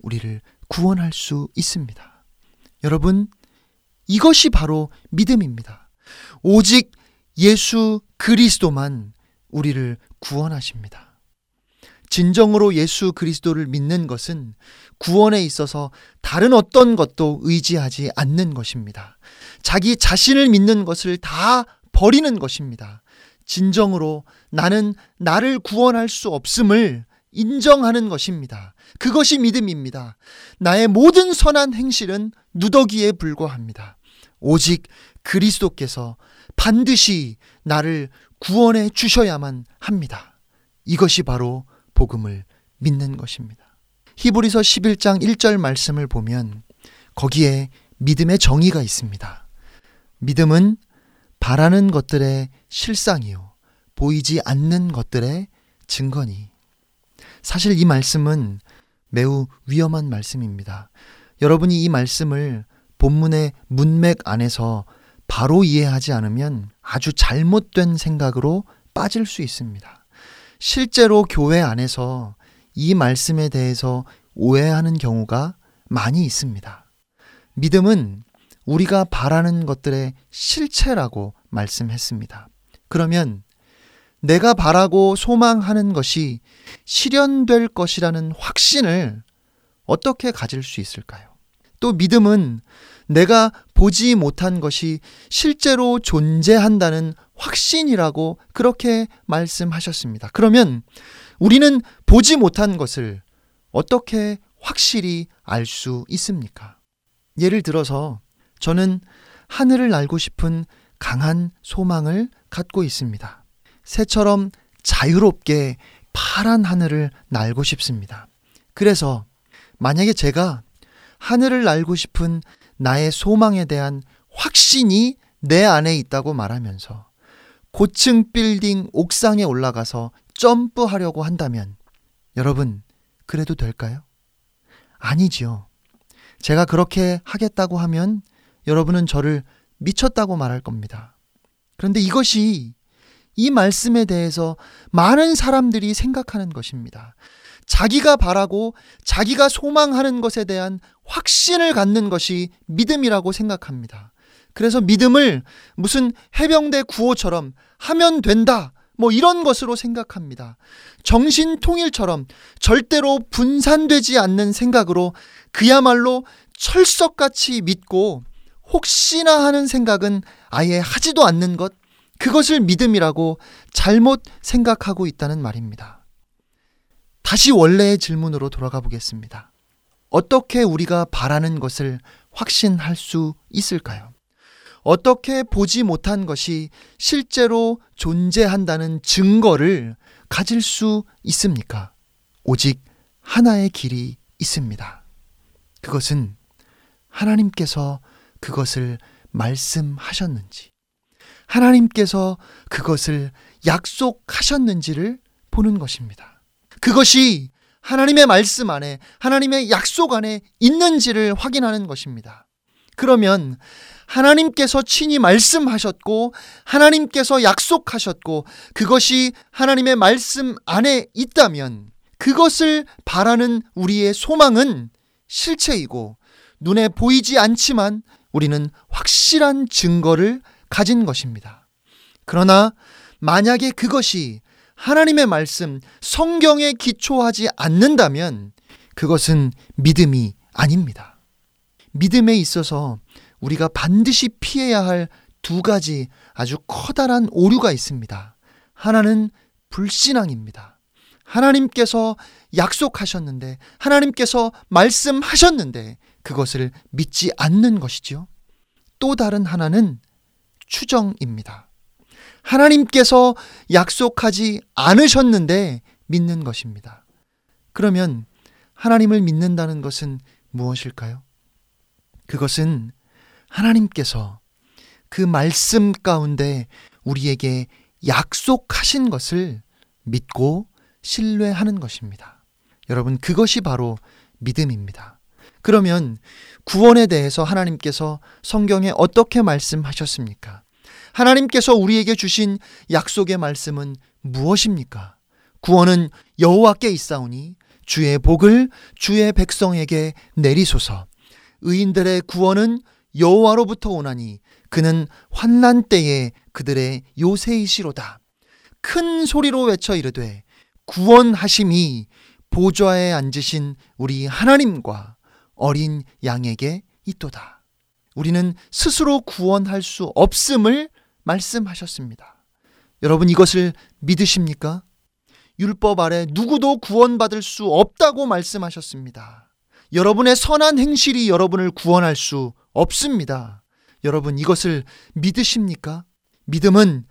우리를 구원할 수 있습니다. 여러분, 이것이 바로 믿음입니다. 오직 예수 그리스도만 우리를 구원하십니다. 진정으로 예수 그리스도를 믿는 것은 구원에 있어서 다른 어떤 것도 의지하지 않는 것입니다. 자기 자신을 믿는 것을 다 버리는 것입니다. 진정으로 나는 나를 구원할 수 없음을 인정하는 것입니다. 그것이 믿음입니다. 나의 모든 선한 행실은 누더기에 불과합니다. 오직 그리스도께서 반드시 나를 구원해 주셔야만 합니다. 이것이 바로 복음을 믿는 것입니다. 히브리서 11장 1절 말씀을 보면 거기에 믿음의 정의가 있습니다. 믿음은 바라는 것들의 실상이요. 보이지 않는 것들의 증거니. 사실 이 말씀은 매우 위험한 말씀입니다. 여러분이 이 말씀을 본문의 문맥 안에서 바로 이해하지 않으면 아주 잘못된 생각으로 빠질 수 있습니다. 실제로 교회 안에서 이 말씀에 대해서 오해하는 경우가 많이 있습니다. 믿음은 우리가 바라는 것들의 실체라고 말씀했습니다. 그러면 내가 바라고 소망하는 것이 실현될 것이라는 확신을 어떻게 가질 수 있을까요? 또 믿음은 내가 보지 못한 것이 실제로 존재한다는 확신이라고 그렇게 말씀하셨습니다. 그러면 우리는 보지 못한 것을 어떻게 확실히 알 수 있습니까? 예를 들어서 저는 하늘을 날고 싶은 강한 소망을 갖고 있습니다. 새처럼 자유롭게 파란 하늘을 날고 싶습니다. 그래서 만약에 제가 하늘을 날고 싶은 나의 소망에 대한 확신이 내 안에 있다고 말하면서 고층 빌딩 옥상에 올라가서 점프하려고 한다면 여러분, 그래도 될까요? 아니지요. 제가 그렇게 하겠다고 하면 여러분은 저를 미쳤다고 말할 겁니다. 그런데 이것이 이 말씀에 대해서 많은 사람들이 생각하는 것입니다. 자기가 바라고 자기가 소망하는 것에 대한 확신을 갖는 것이 믿음이라고 생각합니다. 그래서 믿음을 무슨 해병대 구호처럼 하면 된다. 뭐 이런 것으로 생각합니다. 정신 통일처럼 절대로 분산되지 않는 생각으로 그야말로 철석같이 믿고 혹시나 하는 생각은 아예 하지도 않는 것, 그것을 믿음이라고 잘못 생각하고 있다는 말입니다. 다시 원래의 질문으로 돌아가 보겠습니다. 어떻게 우리가 바라는 것을 확신할 수 있을까요? 어떻게 보지 못한 것이 실제로 존재한다는 증거를 가질 수 있습니까? 오직 하나의 길이 있습니다. 그것은 하나님께서 그것을 말씀하셨는지, 하나님께서 그것을 약속하셨는지를 보는 것입니다. 그것이 하나님의 말씀 안에, 하나님의 약속 안에 있는지를 확인하는 것입니다. 그러면 하나님께서 친히 말씀하셨고, 하나님께서 약속하셨고, 그것이 하나님의 말씀 안에 있다면, 그것을 바라는 우리의 소망은 실체이고, 눈에 보이지 않지만 우리는 확실한 증거를 가진 것입니다. 그러나 만약에 그것이 하나님의 말씀, 성경에 기초하지 않는다면 그것은 믿음이 아닙니다. 믿음에 있어서 우리가 반드시 피해야 할 두 가지 아주 커다란 오류가 있습니다. 하나는 불신앙입니다. 하나님께서 약속하셨는데, 하나님께서 말씀하셨는데, 그것을 믿지 않는 것이지요. 또 다른 하나는 추정입니다. 하나님께서 약속하지 않으셨는데 믿는 것입니다. 그러면 하나님을 믿는다는 것은 무엇일까요? 그것은 하나님께서 그 말씀 가운데 우리에게 약속하신 것을 믿고 신뢰하는 것입니다. 여러분, 그것이 바로 믿음입니다. 그러면 구원에 대해서 하나님께서 성경에 어떻게 말씀하셨습니까? 하나님께서 우리에게 주신 약속의 말씀은 무엇입니까? 구원은 여호와께 있사오니 주의 복을 주의 백성에게 내리소서. 의인들의 구원은 여호와로부터 오나니 그는 환난 때에 그들의 요새이시로다. 큰 소리로 외쳐 이르되 구원하심이 보좌에 앉으신 우리 하나님과 어린 양에게 있도다. 우리는 스스로 구원할 수 없음을 말씀하셨습니다. 여러분 이것을 믿으십니까? 율법 아래 누구도 구원받을 수 없다고 말씀하셨습니다. 여러분의 선한 행실이 여러분을 구원할 수 없습니다. 여러분 이것을 믿으십니까? 믿음은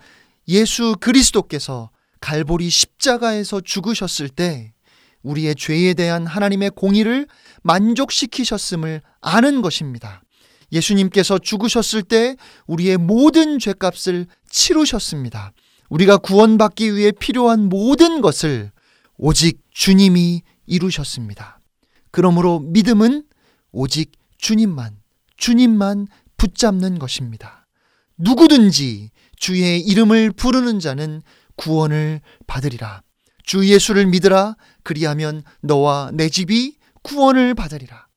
예수 그리스도께서 갈보리 십자가에서 죽으셨을 때 우리의 죄에 대한 하나님의 공의를 만족시키셨음을 아는 것입니다. 예수님께서 죽으셨을 때 우리의 모든 죄값을 치르셨습니다. 우리가 구원받기 위해 필요한 모든 것을 오직 주님이 이루셨습니다. 그러므로 믿음은 오직 주님만, 주님만 붙잡는 것입니다. 누구든지 주의 이름을 부르는 자는 구원을 받으리라. 주 예수를 믿으라. 그리하면 너와 내 집이 구원을 받으리라.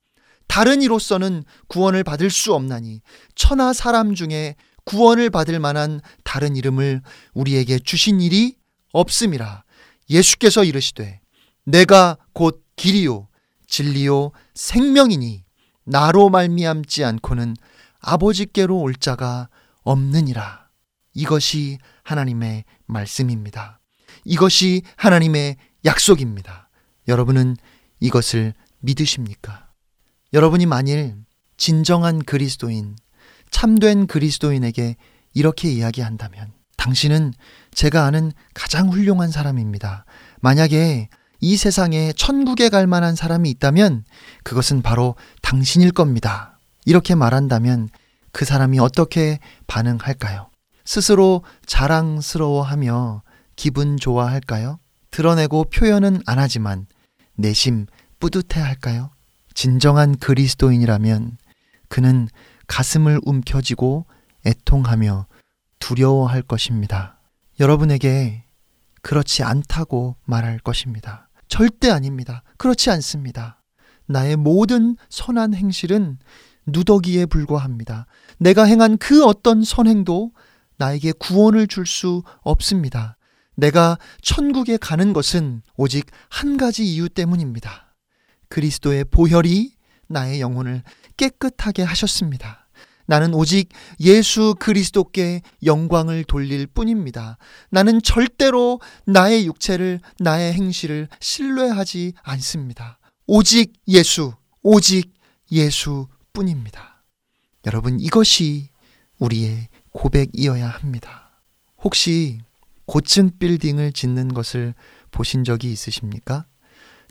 다른 이로서는 구원을 받을 수 없나니 천하 사람 중에 구원을 받을 만한 다른 이름을 우리에게 주신 일이 없음이라. 예수께서 이르시되 내가 곧 길이요 진리요 생명이니 나로 말미암지 않고는 아버지께로 올 자가 없느니라. 이것이 하나님의 말씀입니다. 이것이 하나님의 약속입니다. 여러분은 이것을 믿으십니까? 여러분이 만일 진정한 그리스도인, 참된 그리스도인에게 이렇게 이야기한다면 당신은 제가 아는 가장 훌륭한 사람입니다. 만약에 이 세상에 천국에 갈 만한 사람이 있다면 그것은 바로 당신일 겁니다. 이렇게 말한다면 그 사람이 어떻게 반응할까요? 스스로 자랑스러워하며 기분 좋아할까요? 드러내고 표현은 안 하지만 내심 뿌듯해 할까요? 진정한 그리스도인이라면 그는 가슴을 움켜쥐고 애통하며 두려워할 것입니다. 여러분에게 그렇지 않다고 말할 것입니다. 절대 아닙니다. 그렇지 않습니다. 나의 모든 선한 행실은 누더기에 불과합니다. 내가 행한 그 어떤 선행도 나에게 구원을 줄 수 없습니다. 내가 천국에 가는 것은 오직 한 가지 이유 때문입니다. 그리스도의 보혈이 나의 영혼을 깨끗하게 하셨습니다. 나는 오직 예수 그리스도께 영광을 돌릴 뿐입니다. 나는 절대로 나의 육체를, 나의 행실을 신뢰하지 않습니다. 오직 예수, 오직 예수 뿐입니다. 여러분, 이것이 우리의 고백이어야 합니다. 혹시 고층 빌딩을 짓는 것을 보신 적이 있으십니까?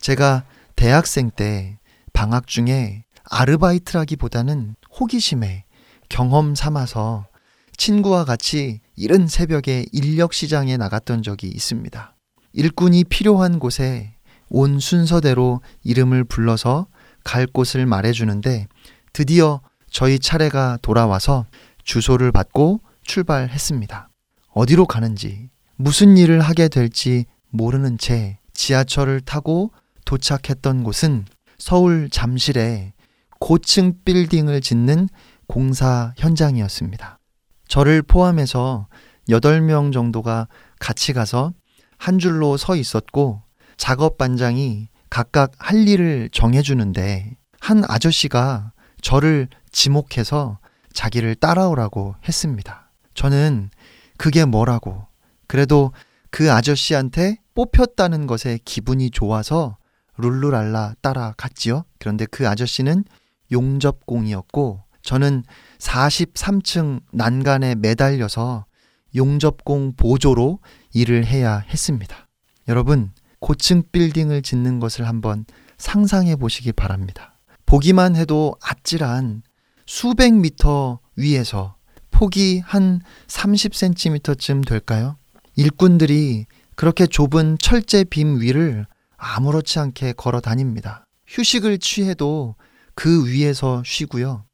제가 대학생 때 방학 중에 아르바이트라기보다는 호기심에 경험 삼아서 친구와 같이 이른 새벽에 인력 시장에 나갔던 적이 있습니다. 일꾼이 필요한 곳에 온 순서대로 이름을 불러서 갈 곳을 말해주는데 드디어 저희 차례가 돌아와서 주소를 받고 출발했습니다. 어디로 가는지, 무슨 일을 하게 될지 모르는 채 지하철을 타고 도착했던 곳은 서울 잠실에 고층 빌딩을 짓는 공사 현장이었습니다. 저를 포함해서 8명 정도가 같이 가서 한 줄로 서 있었고 작업 반장이 각각 할 일을 정해주는데 한 아저씨가 저를 지목해서 자기를 따라오라고 했습니다. 저는 그게 뭐라고 그래도 그 아저씨한테 뽑혔다는 것에 기분이 좋아서 룰루랄라 따라갔지요. 그런데 그 아저씨는 용접공이었고 저는 43층 난간에 매달려서 용접공 보조로 일을 해야 했습니다. 여러분, 고층 빌딩을 짓는 것을 한번 상상해 보시기 바랍니다. 보기만 해도 아찔한 수백 미터 위에서 폭이 한 30cm쯤 될까요? 일꾼들이 그렇게 좁은 철제 빔 위를 아무렇지 않게 걸어 다닙니다. 휴식을 취해도 그 위에서 쉬고요.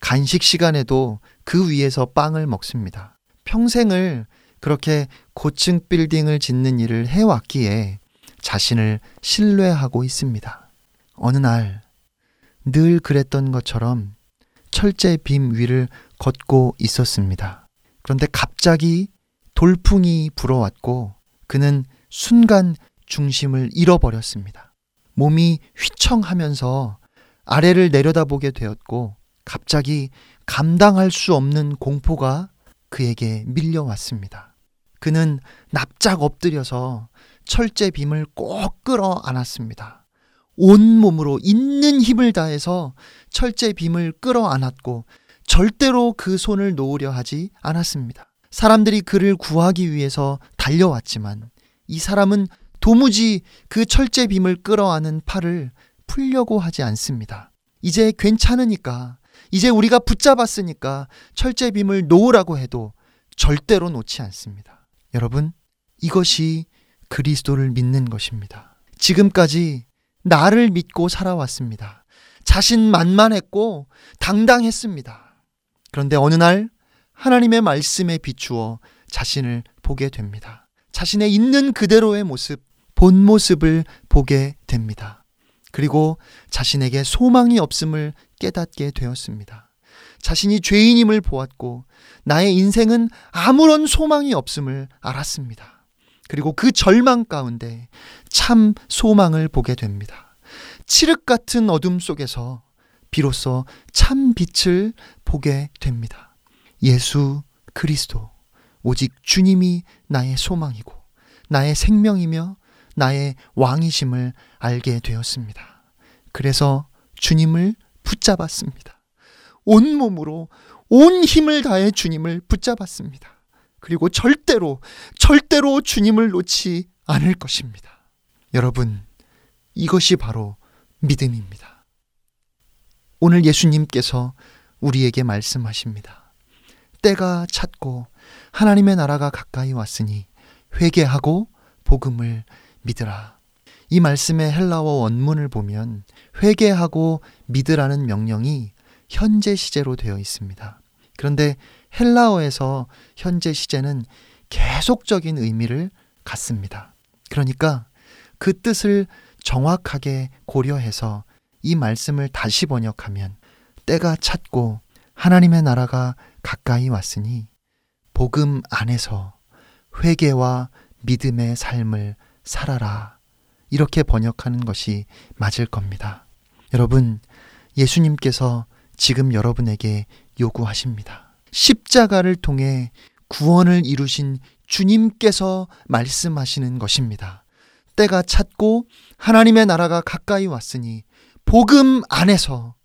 간식 시간에도 그 위에서 빵을 먹습니다. 평생을 그렇게 고층 빌딩을 짓는 일을 해왔기에 자신을 신뢰하고 있습니다. 어느 날, 늘 그랬던 것처럼 철제 빔 위를 걷고 있었습니다. 그런데 갑자기 돌풍이 불어왔고 그는 순간 중심을 잃어버렸습니다. 몸이 휘청하면서 아래를 내려다보게 되었고 갑자기 감당할 수 없는 공포가 그에게 밀려왔습니다. 그는 납작 엎드려서 철제 빔을 꼭 끌어 안았습니다. 온 몸으로 있는 힘을 다해서 철제 빔을 끌어 안았고 절대로 그 손을 놓으려 하지 않았습니다. 사람들이 그를 구하기 위해서 달려왔지만 이 사람은 도무지 그 철제 빔을 끌어안은 팔을 풀려고 하지 않습니다. 이제 괜찮으니까, 이제 우리가 붙잡았으니까 철제 빔을 놓으라고 해도 절대로 놓지 않습니다. 여러분, 이것이 그리스도를 믿는 것입니다. 지금까지 나를 믿고 살아왔습니다. 자신만만했고 당당했습니다. 그런데 어느 날 하나님의 말씀에 비추어 자신을 보게 됩니다. 자신의 있는 그대로의 모습, 본 모습을 보게 됩니다. 그리고 자신에게 소망이 없음을 깨닫게 되었습니다. 자신이 죄인임을 보았고 나의 인생은 아무런 소망이 없음을 알았습니다. 그리고 그 절망 가운데 참 소망을 보게 됩니다. 칠흑 같은 어둠 속에서 비로소 참 빛을 보게 됩니다. 예수 그리스도, 오직 주님이 나의 소망이고, 나의 생명이며, 나의 왕이심을 알게 되었습니다. 그래서 주님을 붙잡았습니다. 온 몸으로, 온 힘을 다해 주님을 붙잡았습니다. 그리고 절대로, 절대로 주님을 놓지 않을 것입니다. 여러분, 이것이 바로 믿음입니다. 오늘 예수님께서 우리에게 말씀하십니다. 때가 찼고 하나님의 나라가 가까이 왔으니 회개하고 복음을 믿으라. 이 말씀의 헬라어 원문을 보면 회개하고 믿으라는 명령이 현재 시제로 되어 있습니다. 그런데 헬라어에서 현재 시제는 계속적인 의미를 갖습니다. 그러니까 그 뜻을 정확하게 고려해서 이 말씀을 다시 번역하면 때가 찼고 하나님의 나라가 가까이 왔으니 복음 안에서 회개와 믿음의 삶을 살아라. 이렇게 번역하는 것이 맞을 겁니다. 여러분, 예수님께서 지금 여러분에게 요구하십니다. 십자가를 통해 구원을 이루신 주님께서 말씀하시는 것입니다. 때가 찼고 하나님의 나라가 가까이 왔으니 복음 안에서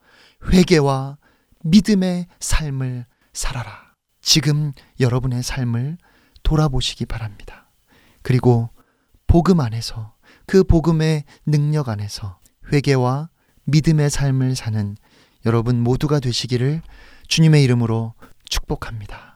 회개와 믿음의 삶을 살아라. 지금 여러분의 삶을 돌아보시기 바랍니다. 그리고 복음 안에서 그 복음의 능력 안에서 회개와 믿음의 삶을 사는 여러분 모두가 되시기를 주님의 이름으로 축복합니다.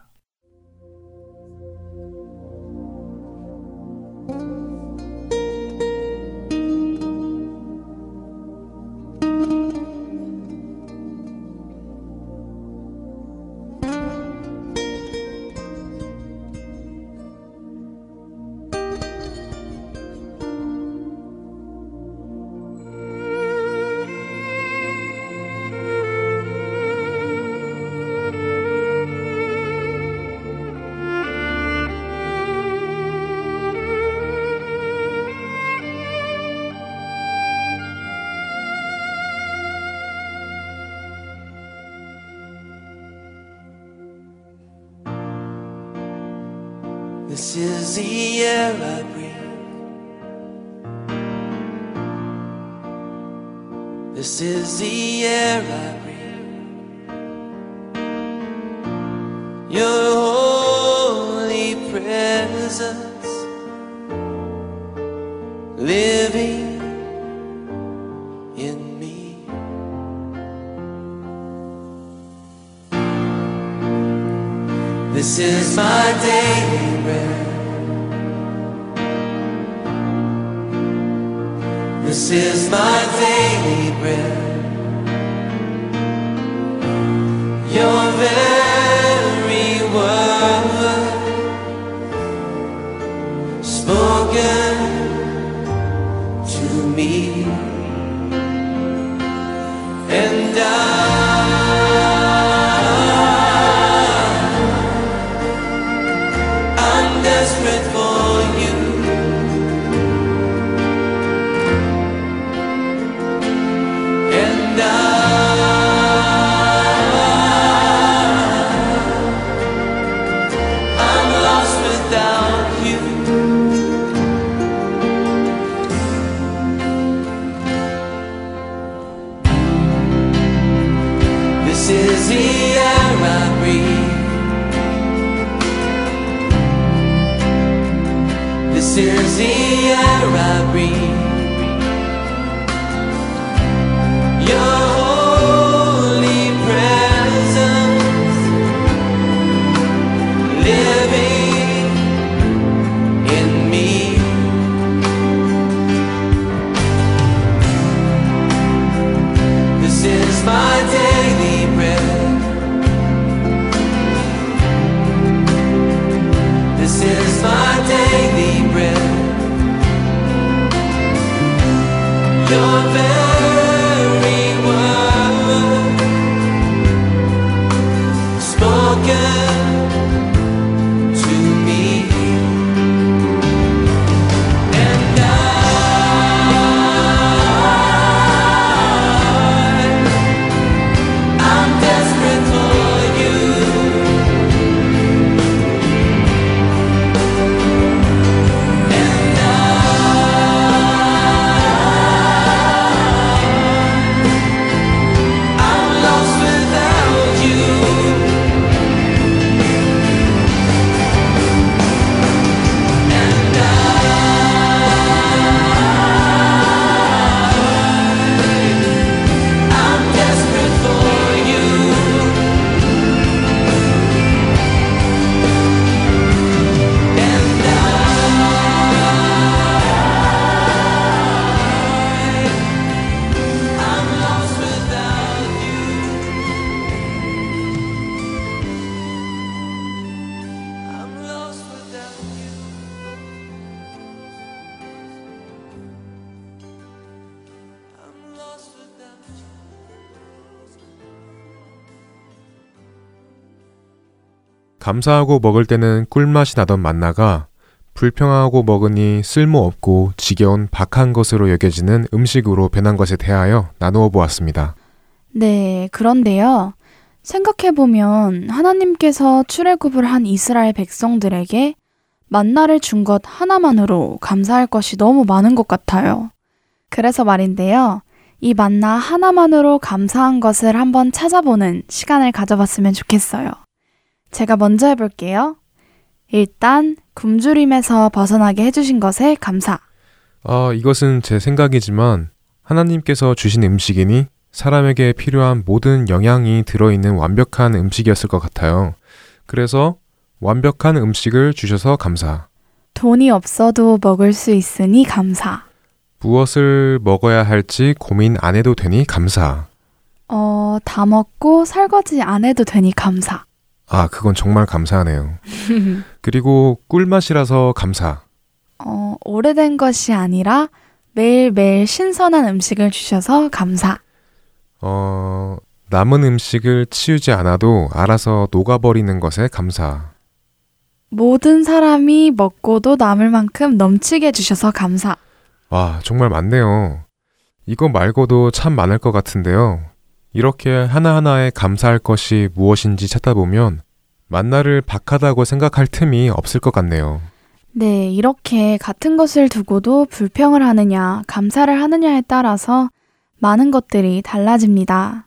This is my daily bread. This is my daily bread. Your very word spoken 감사하고 먹을 때는 꿀맛이 나던 만나가 불평하고 먹으니 쓸모없고 지겨운 박한 것으로 여겨지는 음식으로 변한 것에 대하여 나누어 보았습니다. 네, 그런데요. 생각해보면 하나님께서 출애굽을 한 이스라엘 백성들에게 만나를 준 것 하나만으로 감사할 것이 너무 많은 것 같아요. 그래서 말인데요. 이 만나 하나만으로 감사한 것을 한번 찾아보는 시간을 가져봤으면 좋겠어요. 제가 먼저 해볼게요. 일단 굶주림에서 벗어나게 해주신 것에 감사. 아, 이것은 제 생각이지만 하나님께서 주신 음식이니 사람에게 필요한 모든 영양이 들어있는 완벽한 음식이었을 것 같아요. 그래서 완벽한 음식을 주셔서 감사. 돈이 없어도 먹을 수 있으니 감사. 무엇을 먹어야 할지 고민 안 해도 되니 감사. 어, 다 먹고 설거지 안 해도 되니 감사. 아, 그건 정말 감사하네요. 그리고 꿀맛이라서 감사. 어, 오래된 것이 아니라 매일매일 신선한 음식을 주셔서 감사. 어, 남은 음식을 치우지 않아도 알아서 녹아버리는 것에 감사. 모든 사람이 먹고도 남을 만큼 넘치게 주셔서 감사. 와, 정말 많네요. 이거 말고도 참 많을 것 같은데요. 이렇게 하나하나에 감사할 것이 무엇인지 찾다 보면 만나를 박하다고 생각할 틈이 없을 것 같네요. 네, 이렇게 같은 것을 두고도 불평을 하느냐, 감사를 하느냐에 따라서 많은 것들이 달라집니다.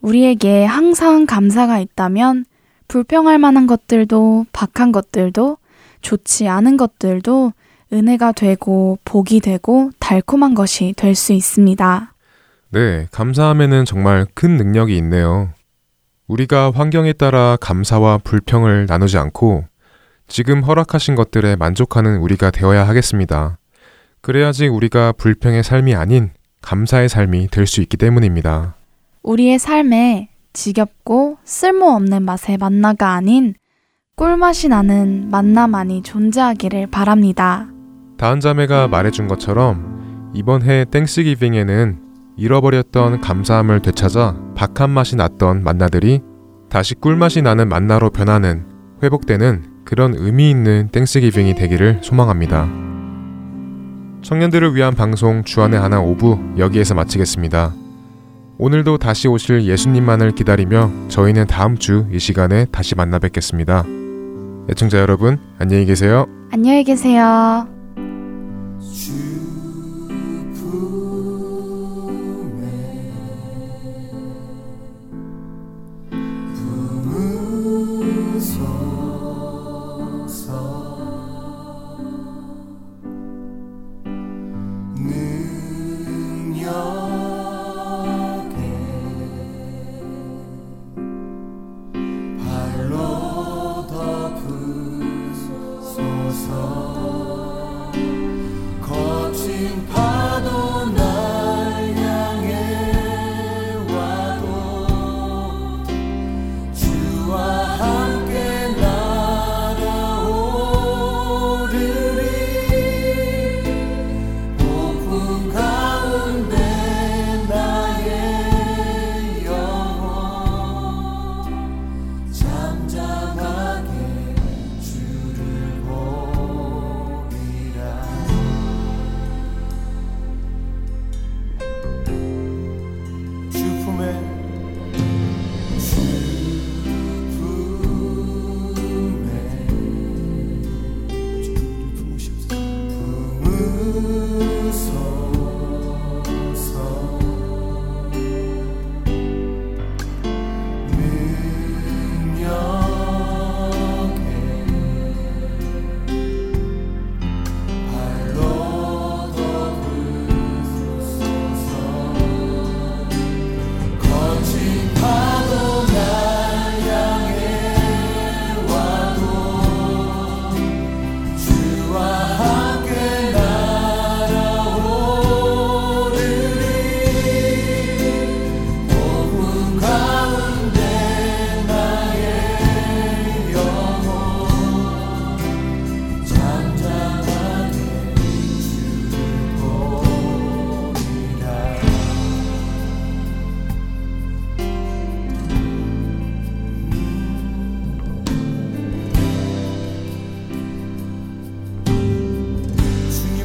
우리에게 항상 감사가 있다면 불평할 만한 것들도, 박한 것들도, 좋지 않은 것들도 은혜가 되고 복이 되고 달콤한 것이 될 수 있습니다. 네, 감사함에는 정말 큰 능력이 있네요. 우리가 환경에 따라 감사와 불평을 나누지 않고 지금 허락하신 것들에 만족하는 우리가 되어야 하겠습니다. 그래야지 우리가 불평의 삶이 아닌 감사의 삶이 될 수 있기 때문입니다. 우리의 삶에 지겹고 쓸모없는 맛의 만나가 아닌 꿀맛이 나는 만나만이 존재하기를 바랍니다. 다은 자매가 말해준 것처럼 이번 해 땡스기빙에는 잃어버렸던 감사함을 되찾아 박한 맛이 났던 만나들이 다시 꿀맛이 나는 만나로 변하는 회복되는 그런 의미 있는 땡스기빙이 되기를 소망합니다. 청년들을 위한 방송 주안의 하나 오부 여기에서 마치겠습니다. 오늘도 다시 오실 예수님만을 기다리며 저희는 다음 주 이 시간에 다시 만나 뵙겠습니다. 애청자 여러분, 안녕히 계세요. 안녕히 계세요.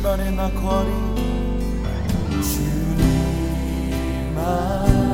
주님 안에 나 거리. 주님 안에